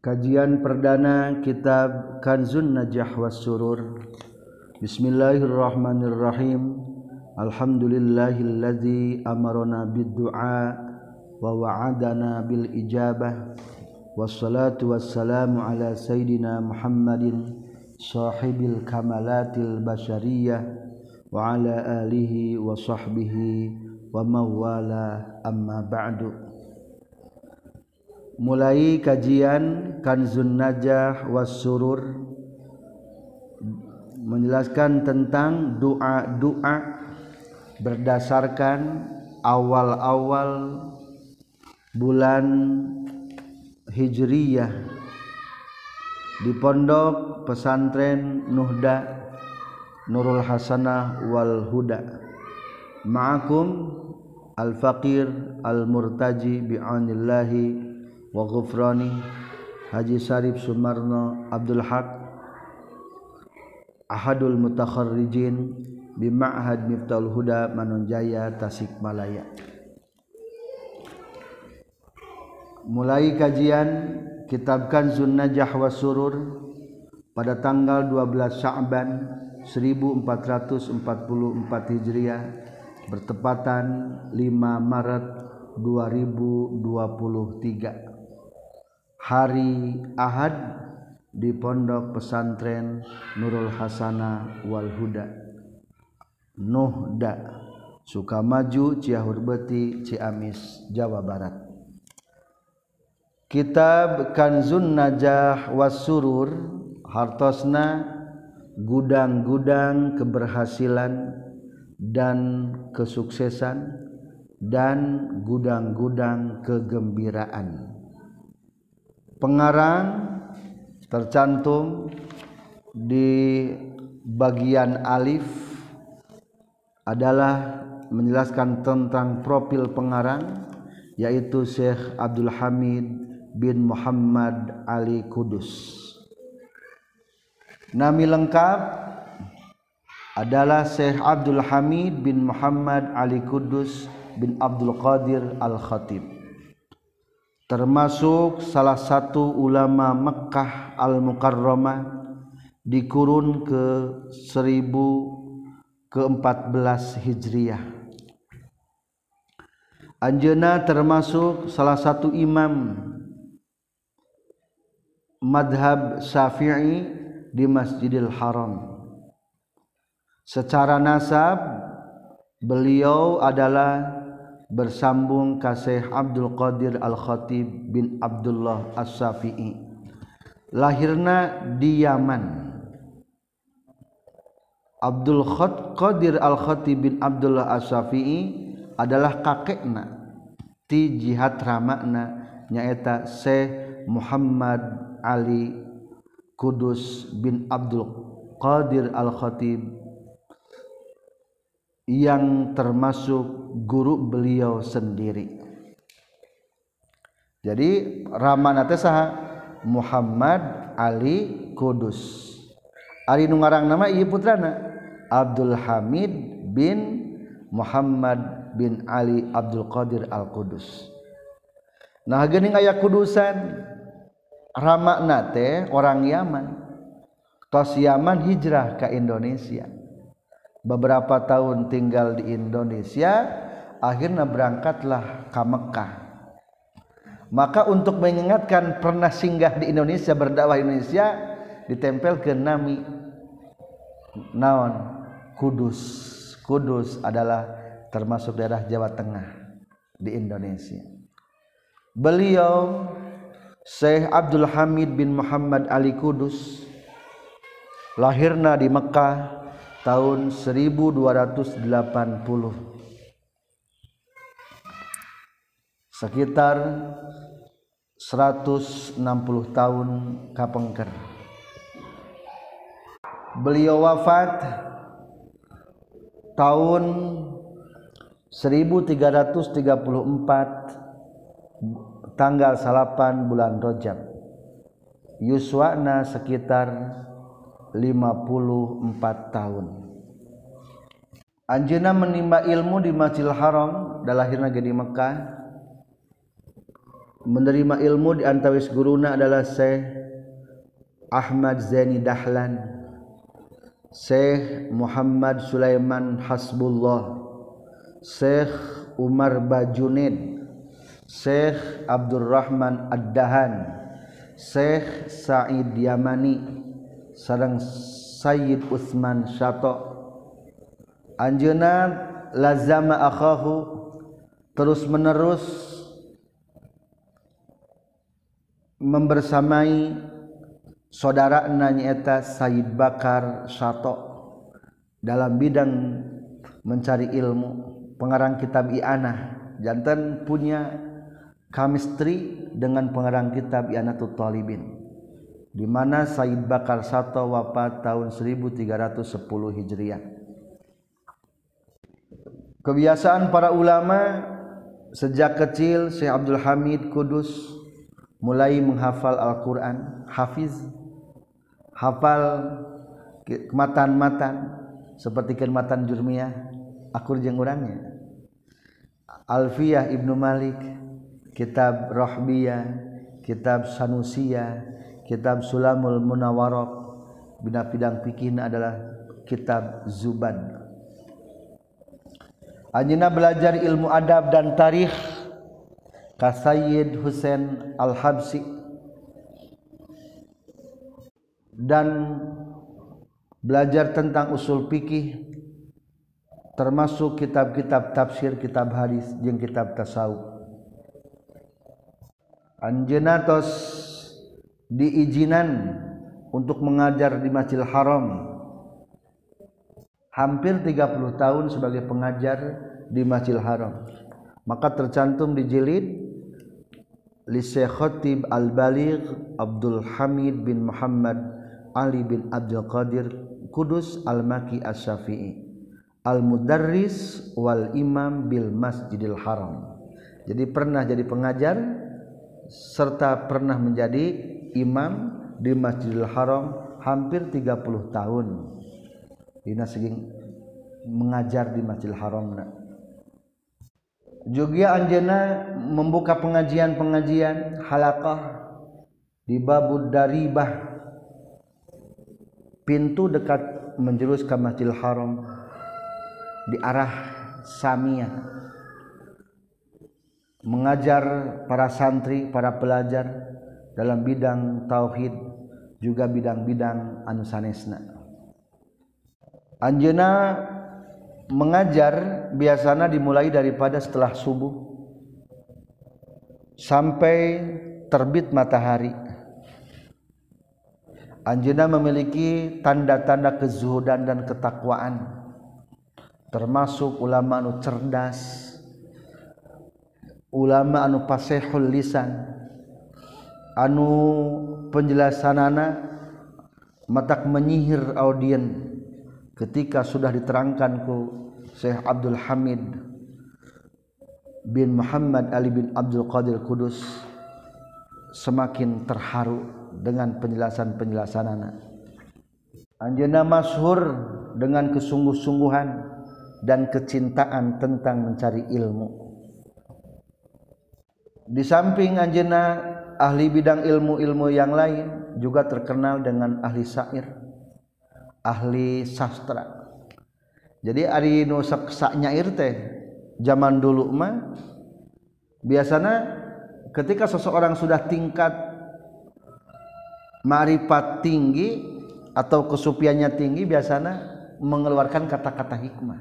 Kajian perdana kitab Kanzun Najah was Surur Bismillahirrahmanirrahim Alhamdulillahilladzi amarona bid-du'a wa wa'adana bil ijabah wassalatu wassalamu ala sayyidina Muhammadin sahibil kamalatil basyariyah wa ala alihi wa sahbihi wa mawala amma ba'du mulai kajian Kanzun Najah wasurur menjelaskan tentang doa-doa berdasarkan awal-awal bulan Hijriyah. Di pondok pesantren Nuhda Nurul Hasanah wal Huda. Ma'akum al-faqir al-murtaji bi'anillahi waghufrani Haji Sarif Sumarno Abdul Haq Ahadul Mutakharrijin bi Ma'had Miftahul Huda Manunjaya Tasikmalaya. Mulai kajian kitab Kanzun Najah wa Surur pada tanggal 12 Sya'ban 1444 Hijriah bertepatan 5 Maret 2023 hari Ahad di pondok pesantren Nurul Hasanah wal Huda. Nuhda Sukamaju Ciahurbeti Ciamis Jawa Barat. Kitab Kanzun Najah Wasurur hartosna gudang-gudang keberhasilan dan kesuksesan dan gudang-gudang kegembiraan pengarang tercantum di bagian alif adalah menjelaskan tentang profil pengarang yaitu Syekh Abdul Hamid bin Muhammad Ali Kudus. Nami lengkap adalah Syekh Abdul Hamid bin Muhammad Ali Kudus bin Abdul Qadir Al-Khatib. Termasuk salah satu ulama Mekkah Al-Mukarramah di kurun ke 1000 ke-14 Hijriah. Anjeuna termasuk salah satu imam madhab syafi'i di Masjidil Haram. Secara nasab, beliau adalah bersambung kasih Abdul Qadir Al-Khatib bin Abdullah As-Safi'i. Lahirna di Yaman. Abdul Qadir Al-Khatib bin Abdullah As-Safi'i adalah kakekna ti jihad ramakna nyaeta Syekh Muhammad Ali Kudus bin Abdul Qadir Al-Khatib yang termasuk guru beliau sendiri. Jadi ramana teh? Muhammad Ali Kudus. Ari nu ngarang nama ieu putrana Abdul Hamid bin Muhammad bin Ali Abdul Qadir Al Kudus. Nah geuning aya kudusan ramakna teh orang Yaman. Tos Yaman hijrah ke Indonesia beberapa tahun tinggal di Indonesia akhirnya berangkatlah ke Mekah. Maka untuk mengingatkan pernah singgah di Indonesia berdakwah Indonesia ditempel ke nami. Naon? Kudus. Kudus adalah termasuk daerah Jawa Tengah di Indonesia. Beliau Syekh Abdul Hamid bin Muhammad Ali Kudus lahirna di Mekah tahun 1280 sekitar 160 tahun kapengker. Beliau wafat tahun 1334 tanggal 8 bulan Rajab. Yuswana sekitar 54 tahun. Anjuna menimba ilmu di Masjidil Haram dan lahirna di Mekah. Menerima ilmu di antawis guruna adalah Syekh Ahmad Zaini Dahlan Syekh Muhammad Sulaiman Hasbullah Syekh Umar Bajunid Syekh Abdurrahman Ad-Dahan Syekh Said Yamani sareng Sayyid Utsman Syato Anjeuna lazama akhahu terus menerus membersamai saudara nyaeta Said Bakar Syato dalam bidang mencari ilmu. Pengarang kitab I'anah. Jantan punya chemistry dengan pengarang kitab I'anatul Talibin di mana Said Bakar Sato wafat tahun 1310 Hijriah Kebiasaan para ulama sejak kecil Syekh Abdul Hamid Kudus mulai menghafal Al-Qur'an, hafiz, hafal kematan-matan seperti kematan Jurmiyah, akur jeung urangnya. Alfiyah Ibnu Malik, kitab Rahbiyah, kitab Sanusiyah, kitab Sulamul Munawarok, bidang-bidang fikih adalah kitab Zubad Anjina belajar ilmu adab dan tarikh. Ka Sayyid Husain Al-Habsi. Dan belajar tentang usul fikih termasuk kitab-kitab tafsir, kitab hadis jeung kitab tasawuf. Anjeuna tos diizinan untuk mengajar di Masjidil Haram. Hampir 30 tahun sebagai pengajar di Masjidil Haram. Maka tercantum di jilid li Khatib Al-Baligh Abdul Hamid bin Muhammad Ali bin Abdul Qadir Kudus Al-Maki Asy-Syafi'i Al-Mudarris wal Imam bil Masjidil Haram. Jadi pernah jadi pengajar serta pernah menjadi imam di Masjidil Haram hampir 30 tahun. Dina seging mengajar di Masjidil Haram juga anjena membuka pengajian-pengajian halakah di babud daribah. Pintu dekat menjurus ke Masjidil Haram di arah Samia. Mengajar para santri, para pelajar dalam bidang tauhid juga bidang-bidang anu sanesna. Anjena mengajar biasanya dimulai daripada setelah subuh sampai terbit matahari. Anjena memiliki tanda-tanda kezuhudan dan ketakwaan termasuk ulama anu cerdas ulama anu pasehul lisan anu penjelasanana matak menyihir audien ketika sudah diterangkan ku Syekh Abdul Hamid bin Muhammad Ali bin Abdul Qadir Kudus semakin terharu dengan penjelasan-penjelasan anak. Anjana masyhur dengan kesungguh-sungguhan dan kecintaan tentang mencari ilmu. Di samping Anjena ahli bidang ilmu-ilmu yang lain juga terkenal dengan ahli syair ahli sastra. Jadi Ari nusaknya teh zaman dulu mah biasanya ketika seseorang sudah tingkat marifat tinggi atau kesupiannya tinggi biasanya mengeluarkan kata-kata hikmah.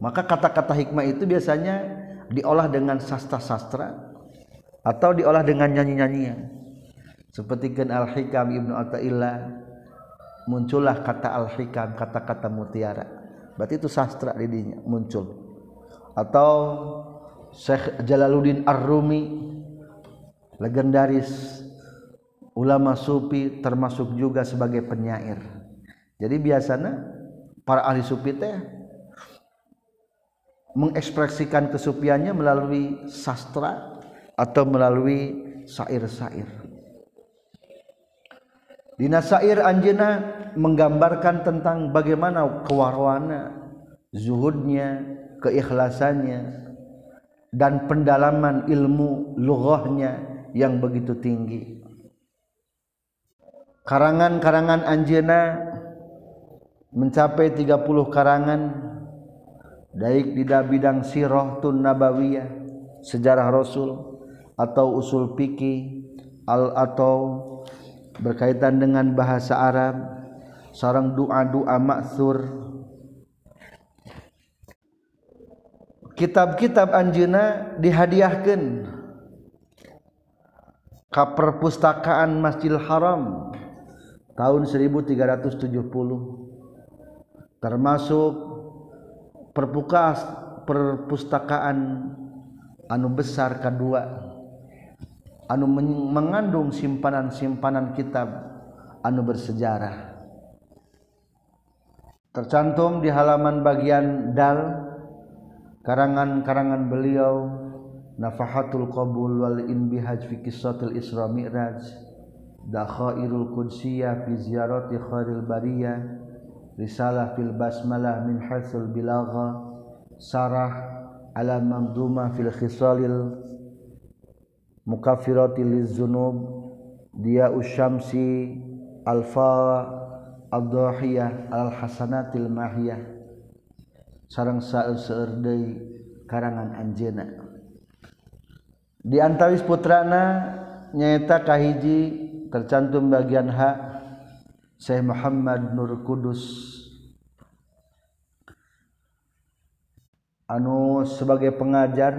Maka kata-kata hikmah itu biasanya diolah dengan sastra-sastra atau diolah dengan nyanyi-nyanyian. Seperti kan Al-Hikam Ibnu Athaillah muncullah kata al-hikam kata-kata mutiara. Berarti itu sastra didinya muncul. Atau Syekh Jalaluddin Ar-Rumi legendaris ulama sufi termasuk juga sebagai penyair. Jadi biasanya para ahli sufi teh mengekspresikan kesupiannya melalui sastra atau melalui syair-syair. Dina sair anjena menggambarkan tentang bagaimana kewarwana, zuhudnya, keikhlasannya, dan pendalaman ilmu lughahnya yang begitu tinggi. Karangan-karangan Anjena mencapai 30 karangan baik di bidang sirah tun nabawiyah sejarah Rasul atau usul fikih al atau berkaitan dengan bahasa Arab sarang doa-doa maksur. Kitab-kitab Anjena dihadiahkan ke perpustakaan Masjidil Haram tahun 1370 termasuk perpukas perpustakaan anu besar kedua anu mengandung simpanan-simpanan kitab anu bersejarah. Tercantum di halaman bagian dal karangan-karangan beliau Nafahatul Qabul wal Inbihaj fi Qissatil Isra Mi'raj Dakhairul Qudsiyah fi ziyarati khairil bariyah Risalah fil basmalah min haitsul bilagha Sarah ala mamduma fil khisalil mukaffirati lizunub dia usyamsi alfa ad-dhahiyah al hasanatil mahiyah. Sarang saeur deui karangan anjeuna di antawis putrana nyaeta kahiji tercantum bagian hak Syekh Muhammad Nur Kudus. Anu sebagai pengajar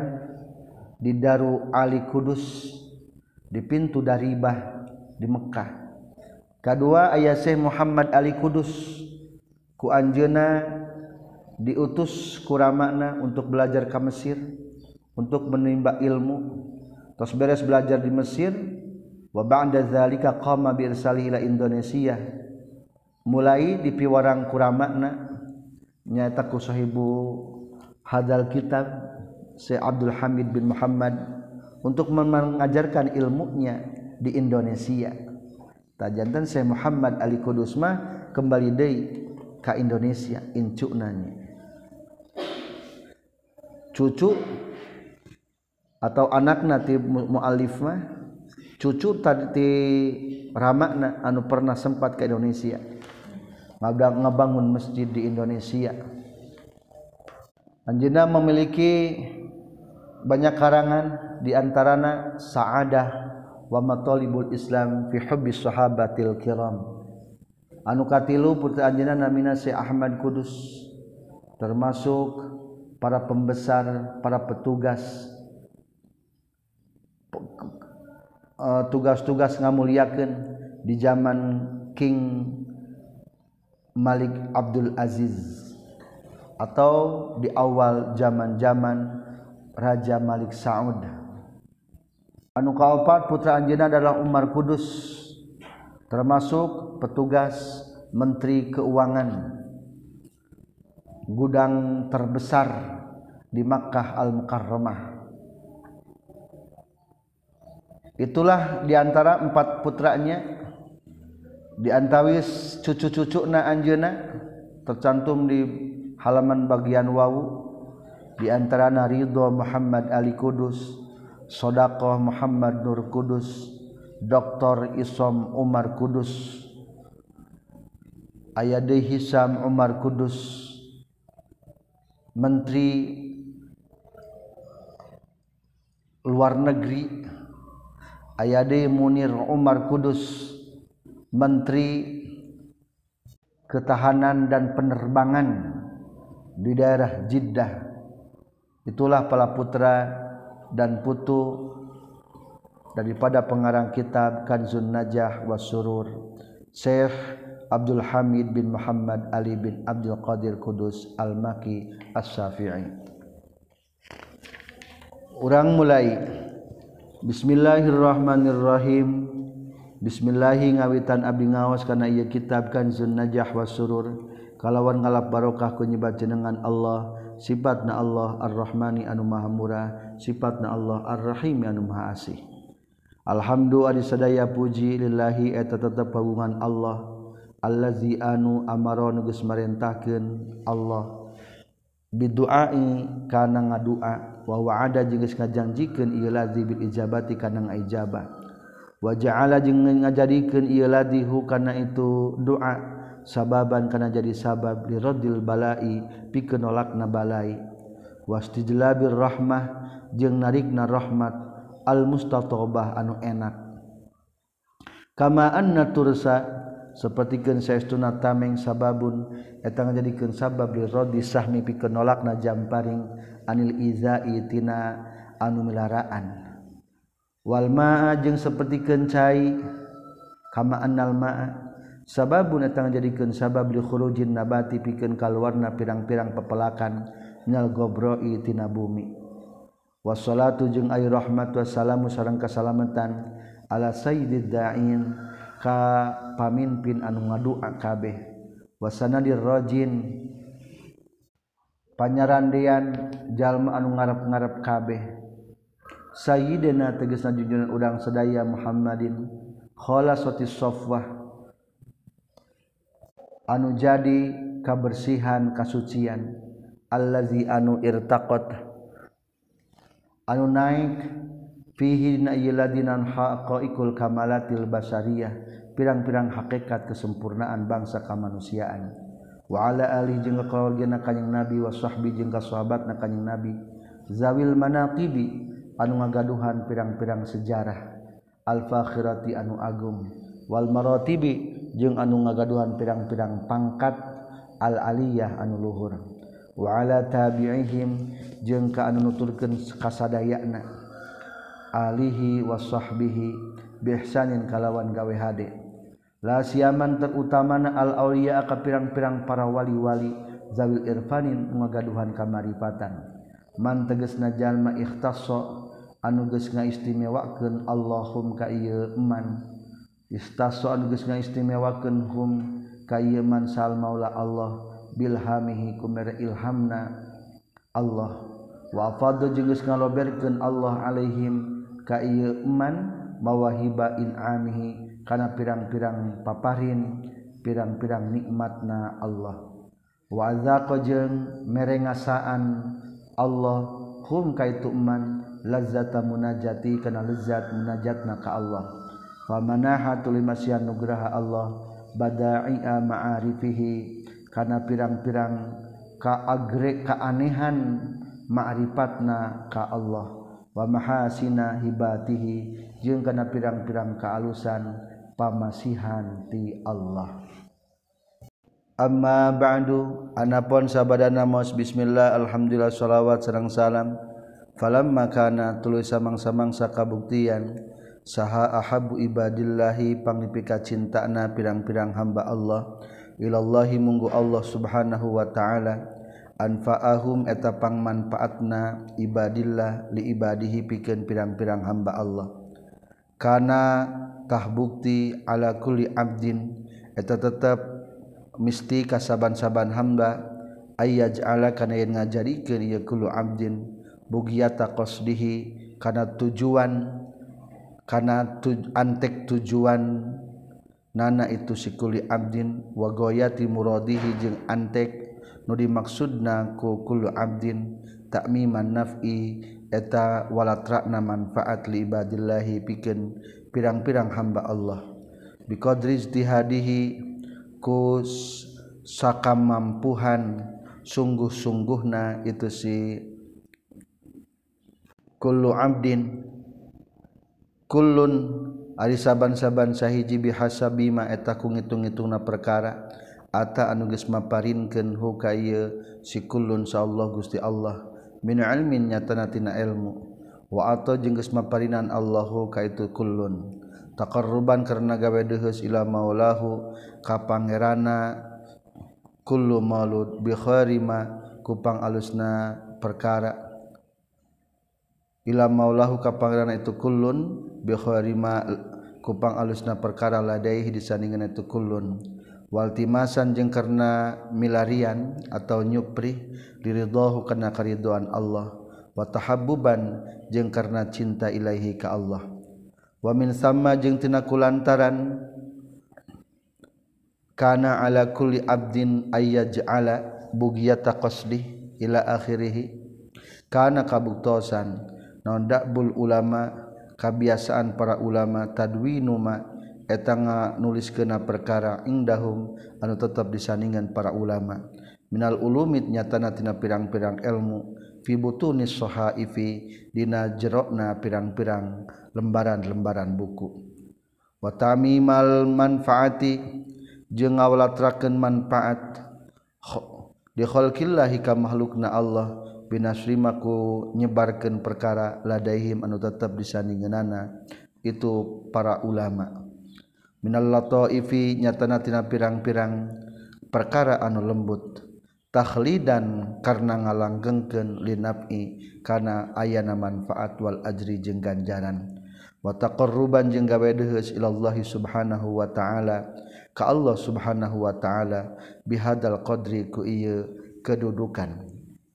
di Daru Ali Kudus di pintu Daribah di Mekah kedua ayah Syekh Muhammad Ali Kudus ku anjeuna diutus kuramakna untuk belajar ke Mesir untuk menimba ilmu. Terus beres belajar di Mesir wa ba'da dzalika qama bi irsalihi ila Indonesia. Mulai di piwarang kuramakna nyata ku sahibu hadal kitab Syekh Abdul Hamid bin Muhammad untuk mengajarkan ilmunya di Indonesia. Tajantan Syekh Muhammad Ali Kudus mah kembali deui ke Indonesia incunanya. Cucu atau anakna ti muallif mah cucu tadi ramakna anu pernah sempat ke Indonesia. Ngabangun masjid di Indonesia Anjena memiliki banyak karangan diantarana sa'adah wa matalibul islam fi hubbi sahabatil kiram. Anu katilu putra anjeunna namina si Ahmad Kudus termasuk para pembesar para petugas eh, tugas-tugas ngamuliakeun di zaman King Malik Abdul Aziz atau di awal zaman-zaman Raja Malik Saud. Anu kaopat putra anjeuna adalah Umar Kudus termasuk petugas Menteri Keuangan gudang terbesar di Makkah Al-Mukarramah. Itulah di antara empat putranya di antawis cucu-cucuna anjeuna tercantum di halaman bagian wawu di antara Ridho Muhammad Ali Kudus, Sodakoh Muhammad Nur Kudus, Dr. Isom Umar Kudus, Ayade Hisam Umar Kudus, Menteri Luar Negeri Ayade Munir Umar Kudus, Menteri Ketahanan dan Penerbangan di daerah Jiddah itulah para putra dan putu daripada pengarang kitab Kanzun Najah Wasurur Syekh Abdul Hamid bin Muhammad Ali bin Abdul Qadir Kudus Al-Maki As-Syafi'i Orang mulai. Bismillahirrahmanirrahim. Bismillahi ngawitan abi ngawas kana ieu kitab Kanzun Najah Wasurur kalawan ngalap barokah kunyibat jenengan Allah sifat na Allah ar-rahmani anu maha murah sifat na Allah ar-rahim anu maha asih. Alhamdulillah adi sadaya puji lillahi eta tetep pagungan Allah allazi anu amara nugus marintahkeun Allah. Biduai kana ngadua wa wa'ada jeung geus ngajanjikeun ieu lazi bil ijabati kana ngaijabah. Wa ja'ala jeung ngajadikeun ieu ladzi hu kana itu doa sababan kana jadi sabab li lirodil balai pikeun nolakna balai. Wastijlabir rahmah jeung narikna rahmat al mustatobah anu enak. Kama anna tursa sapertikeun saestuna tameng sababun eta ngajadikeun sabab li lirodhi sahmi pikeun nolakna jamparing anil izai tina anu milaraan. Wal maa jeung sapertikeun cai kama annal maa sababunang jadikan sabab dikhurujin nabati piken kalwarna pirang-pirang pepelakan nyal gobroitina bumi. Washolatu jeung ay rahmat wassalamu sarang kasalamatan ala Sayyididdain ka pamimpin anu ngadua kabeh. Wasana dirrojin panyarandian jalma anu ngarap-ngarap kabeh. Sayyidina tegesna jujuran udang sedaya Muhammadin kholasati sofwah. anu jadi kabersihan kasucian. Allazi anu irtaqat. Anu naik fihi na yaladinan haqaiqul kamalatil basariyah. Pirang-pirang hakikat kesempurnaan bangsa kemanusiaan wa ala ali jeung kakeluargana kanjing nabi wa sahbi jeung sahabatna kanjing nabi. Zawil manaqibi anu ngagaduhan pirang-pirang sejarah. Al fakhirati anu agum wal maratibi jeung anu ngagaduhan pirang-pirang pangkat al-aliyah anu luhur. Waala tabiihim jeung ka anu nuturkeun kasadayana. Alihi wasahbihi bihsanin kalawan gawe hade. La siaman terutamana al-auliya ka pirang-pirang para wali-wali zawil irfanin ngagaduhan kamaripatan. Man tegesna jalma ikhtassa anu geus ngaistimewakeun Allahum ka ieu man. istason geus ngaistimewakeun hum kayeman sal maula Allah bilhamihi kumere ilhamna Allah. Wa afadu jeung geus ngaloberkeun Allah alaihim ka ieu iman mawahiba inamihi kana pirang-pirang paparin pirang-pirang nikmatna Allah. Wa azaqa jeung mere ngasaan Allah hum ka itu iman lazzata munajati kana lazzat munajatna ka Allah. Wa manaha tulimasian nugraha Allah bada'i'a ma'arifihi. Kana pirang-pirang kaagre keanehan ma'rifatna ka Allah. Wa mahasina hibatihi. Jeung kana pirang-pirang kealusan pamasihan Allah. Amma ba'du anapun sabadana maus bismillah alhamdulillah shalawat serang salam. Falam makana tulis samang-samangsa kabuktian saha ahabu ibadillahi pangipika cintana pirang-pirang hamba Allah. Ilallahi munggu Allah subhanahu wa ta'ala. Anfa'ahum eta pangmanfaatna ibadillah li ibadihi pikeun pirang-pirang hamba Allah. Kana kah bukti ala kulli abdin eta tetap misti kasaban-saban hamba ayyaj'ala kana yen ngajarikeun ieu kullu abdin bugiyata qasdihi kana tujuan karena antek tujuan nana itu sikuli Abdin wagoyati murodihi antek. Nudi maksudnakukulu Abdin takmiman nafi etawalana manfaat libadillahi piken pirang-pirang hamba Allah. Biqadri ijtihadihi ku sakamampuhan sungguh-sungguhna itu si kullu abdin kulun ari saban-saban sahiji bihasa bima eta ku ngitung-ngitung perkara ata anu geus maparinkeun huka ieu si kulun saallah Gusti Allah. Min ilmin nyatana tina ilmu wa ato jeung geus maparinan Allahu ka itu kulun taqarruban karena gawe deuheus ila maulahu ka pangerana kullu maulud bi kharima kupang alusna perkara. Ila maulahu ka pangerana itu kulun bi kharima kupang alusna perkara ladaihi disandingan itu kulun waltimasan jeung karena milarian atau nyupri diridhahu kana karidoan Allah. Tahabuban jeng karena cinta Ilaahi ke Allah. Wamin sama jengtinanaku lantaran karena alakulli Abdin ayah jaala bugiata qdi ila akhirihi karena kabuktosan nondakbul ulama kabiasaan para ulama tadwi numa etanga nulis kena perkara indahum anu tetap disandingan para ulama. Minal ulumit nyatana tina pirang-pirang ilmu fibutunis sohaifi dina jerokna pirang-pirang lembaran-lembaran buku. Watami mal manfaati jeung ngawalatrakeun manfaat. Di khalqillah ka makhlukna Allah binasrimaku nyebarkan perkara ladaihim anu tetap disandingenana itu para ulama. Minal lataifi nyatana tina pirang-pirang perkara anu lembut. Takhlidan karena ngalanggengkeun linaf'i kana ayana manfaat wal ajri jeung ganjaran. Wa taqarruban jeung gawe deuheus ilallahi subhanahu wa ta'ala ka Allah subhanahu wa ta'ala bihadal qadri ku ieu kedudukan.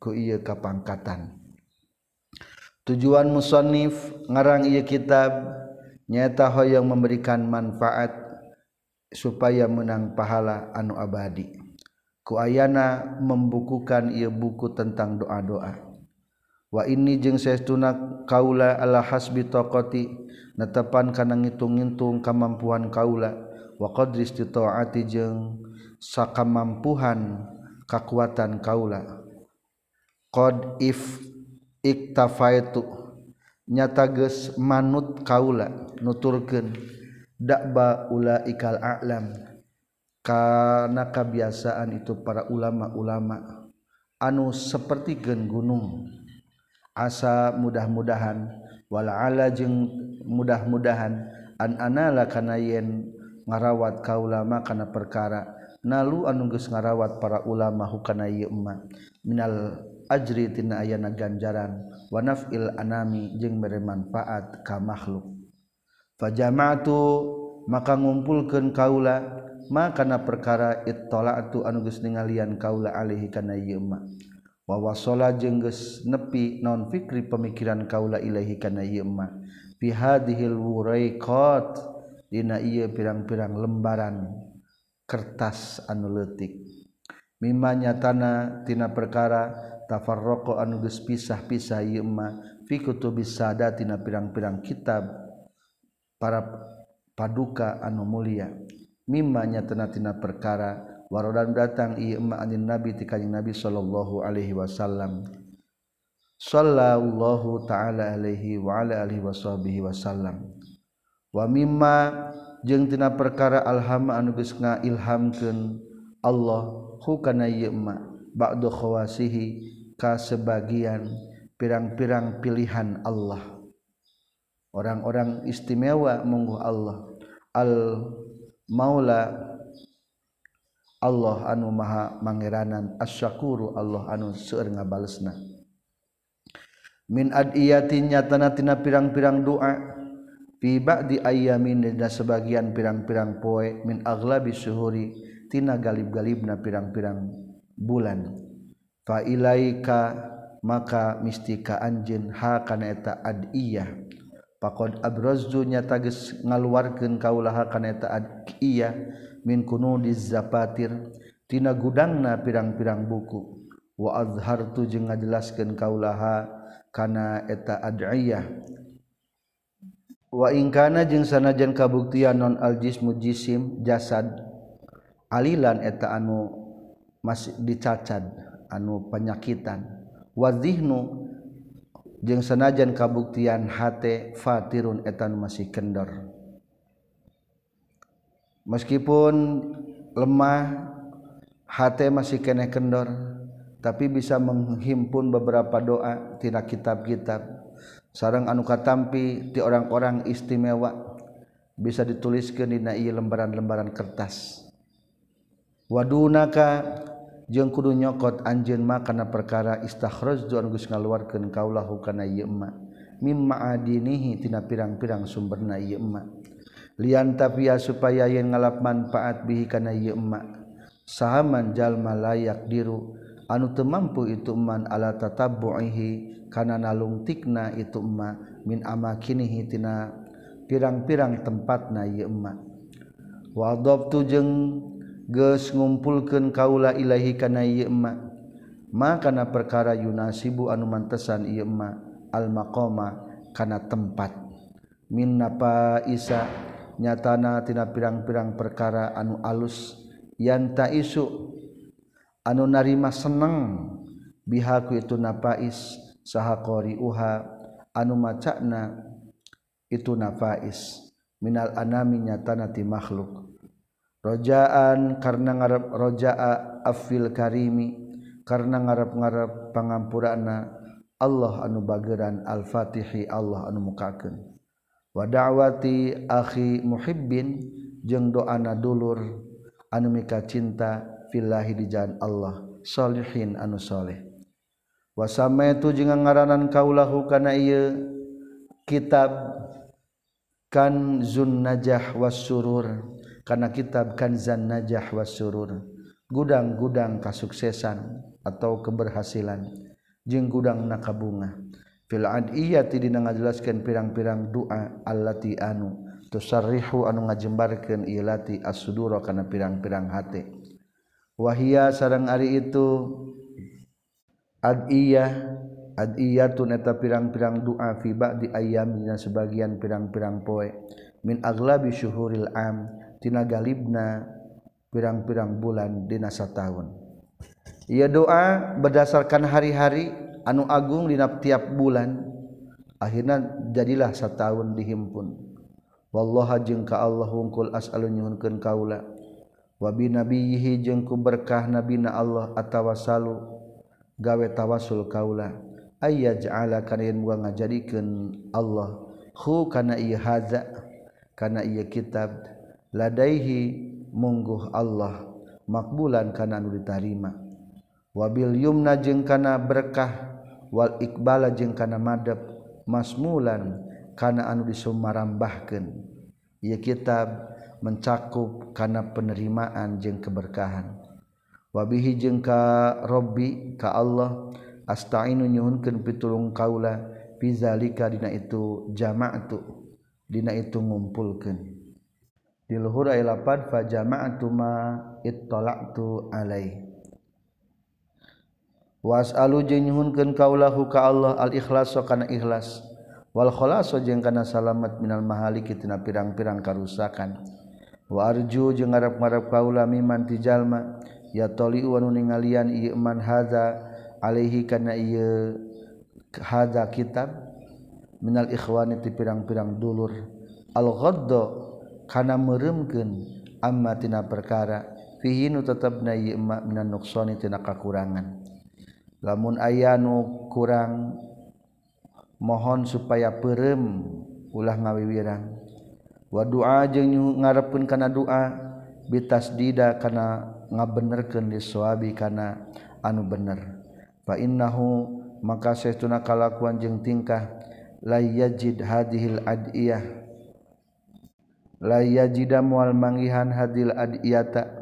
Ku ieu kapangkatan. Tujuan musannif ngarang ieu kitab nyata hoyong memberikan manfaat supaya menang pahala anu abadi. Ku ayana membukukan ia buku tentang doa-doa. Wa ini jeung saestuna kaula ala hasbi taqati netepan kana ngitung-ngitung kemampuan kaula. Wa qadri istitaati jeung sakamampuhan kekuatan kaula qad if iktafaitu nyata geus manut kaula nuturkeun dakba ulaikal a'lam. Kana kebiasaan itu para ulama-ulama anu seperti gen gunung asa mudah-mudahan wala ala jeung mudah-mudahan an anala kana yen ngarawat kaulama kana perkara nalu anu geus ngarawat para ulama hukana ieu minal ajri tina ayana ganjaran wa naf'il anami jeung mere manfaat ka makhluk. Fajama'tu maka ngumpulkeun kaula makana perkara ittola'tu anu geus ningalian kaula alihi kana ieu ma wa wasala jeung geus nepi non fikri pemikiran kaula ilahi kana ieu ma fi hadhil wuraiqat dina ieu pirang-pirang lembaran kertas anu leutik. Mimma nyatana tina perkara tafarraqa anu geus pisah-pisah ieu mah fi kutubis sadat pirang-pirang kitab para paduka anu mulia. Mimma nyatana tina perkara warodan datang ieu ma anin nabi ti kanjing nabi sallallahu alaihi wasallam. Sallallahu taala alaihi wa ala alihi washabihi wasallam. Wa mimma jeung tina perkara alham anu geus ngailhamkeun Allah hukana ieu ma ba'du khawasihi ka sebagian pirang-pirang pilihan Allah. Orang-orang istimewa mungguh Allah. Al maula Allah anu maha mangeranan. Asyakuru Allah anu seueur ngabalesna. Min adiyatin nyatana tina pirang-pirang doa fi ba'di ayyamin dan sebagian pirang-pirang poe min aglabi syuhuri tina galib-galibna pirang-pirang bulan. Failaika maka mistika anjin ha kana eta adiyah pakod abrazzu nyata geus ngaluarkeun kaulah kana eta adiyah min di zapatir tina gudangna pirang-pirang buku. Wa azhartu jeung ngajelaskeun kaulah kana eta adiyah wa ingkana jeung sanajan kabuktian non aljismu jisim jasad alilan eta anu masih dicacad anu penyakitan. Wazihnu jeung sanajan kabuktian hate fatirun etan masih kendor. Meskipun lemah hate masih kene kendor tapi bisa menghimpun beberapa doa tina kitab-kitab. Sarang anu katampi ti orang-orang istimewa bisa dituliskan dina ieu lembaran-lembaran kertas. Wadunaka jeung kudu nyokot anjeun mah kana perkara istakhraj tu geus ngaluarkeun kaulahu kana ieu emma. Mimma adinihi tina pirang-pirang sumberna ieu emma. Lian tapi supaya yen ngalap manfaat bihi kana ieu emma. Sahaman jalma layak diru. Anu teu mampu itu man ala tatabbuihi kana nalungtikna itu emma. Min amakinihi tina pirang-pirang tempatna ieu emma. Wa adabtu jeung geus ngumpulkeun kaula ilahi kana ieu emma. Maka kana perkara yunasibu anu mantesan ieu emma. Al maqama kana tempat. Min napa isa nyatana tina pirang-pirang perkara anu alus. Yanta isu anu narima seneng. Bihaku itu nafais saha uha anu macana itu nafais minal anami nyatana ti makhluk. rojaan karena ngarap rojaa afil karimi karena ngarap-ngarap pangampurana Allah anu bageran al-fatihi Allah anu mukaken wa da'wati akhi muhibbin jeung doana dulur anu mika cinta fillahi di jalan Allah solihin anu soleh wa samaitu jeung ngaranan kaulahu kana ieu kitab kan zun najah was surur. karena kitab Kanzan Najah wasurur gudang-gudang kasuksesan atau keberhasilan jeung gudang nakabunga. Fil adiyati dina ngajelaskeun pirang-pirang doa allati anu tusarrihu anu ngajembarkeun ilati as-sudura kana pirang-pirang hate. Wahia sareng ari itu adiyah adiyatun eta pirang-pirang doa fi ba'di ayyam dina sebagian pirang-pirang poe. Min aglabi syuhuril am tina galibna pirang-pirang bulan dina sataun. Ia doa berdasarkan hari-hari anu agung dina tiap bulan akhirnya jadilah sataun dihimpun. Wallaha jeung ka Allah hungkul as'alun nyuhunkeun kaula. Wa bi nabiyhi jeung ku berkah nabina Allah atawasalu gawe tawasul kaula. Ayyaj'ala kana yen muga ngajadikeun Allah. Hu kana ieu hadza kana ieu kitab. ladaihi mungguh Allah makbulan kana nu ditarima. Wabil yumna jeung kana berkah wal iqbala jeung kana madep masmulan kana anu disumarambahkeun. Ieu kitab mencakup kana penerimaan jeung keberkahan. Wabihi jeung ka rabbi ka Allah astainu nyuhunkeun pitulung kaula fi zalika dina itu jama'tu dina itu ngumpulkeun. di luhur ay lapad fa jama'tu ma ittala'tu alai was'alu jeung nyuhunkeun kaulahu ka Allah al ikhlas kana ikhlas. Wal khalaso jeung kana salamat minal mahaliki tina pirang-pirang karusakan. Wa arju jeung ngarep-ngarep kaula miman ti jalma ya toli wa ningalian ieu man hadza alaihi kana ieu hadza kitab. Minal ikhwani ti pirang-pirang dulur. Al ghadda kana meremken ammatina perkara fihinu tetap namak minan nuksoni tina kakurangan. Lamun ayanu kurang mohon supaya perem ulah ngawiwirang. Wa doa jeung ngarepkeun kana doa bitasdida kana ngabenerkeun disuabi kana anu bener. Fa innahu maka saestuna kalakuan jeung tingkah la yajid hadhil adiyah. la yajida mual manggihan hadil adiyata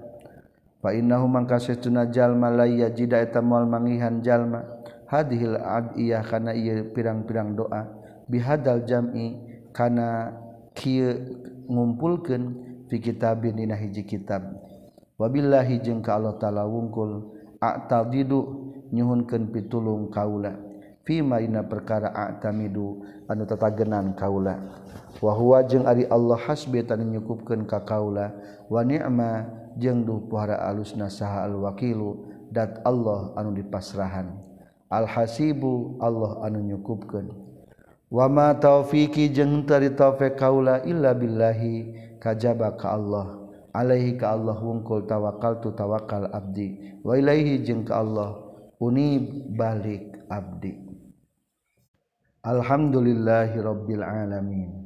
fa innahu mangka satuna jalma la yajida eta mual manggihan jalma. Hadhil adiyah kana ieu pirang-pirang doa. Bihadal jam'i kana kieu ngumpulkeun fi kitabin dina hiji kitab. Wabillahi jeung ka Allah taala wungkul a'tadidu nyuhunkeun pitulung kaula. pimaina perkara atamidu. Anu tatagenan kaula. Wa huwa jeung ari Allah hasbi tan nyukupkeun ka kaula. Wa ni'ma jeung duh puhara alusna saha al wakilu. Dat Allah anu dipasrahan. Alhasibu Allah anu nyukupkan wama taufiki taufiqi jeung teu taufik kaula illa billahi kajaba ka Allah. Alaihi ka Allah wungkul tawakal tu tawakal abdi. Wa ilaihi jeung ka Allah unib balik abdi. Alhamdulillahirabbil alamin.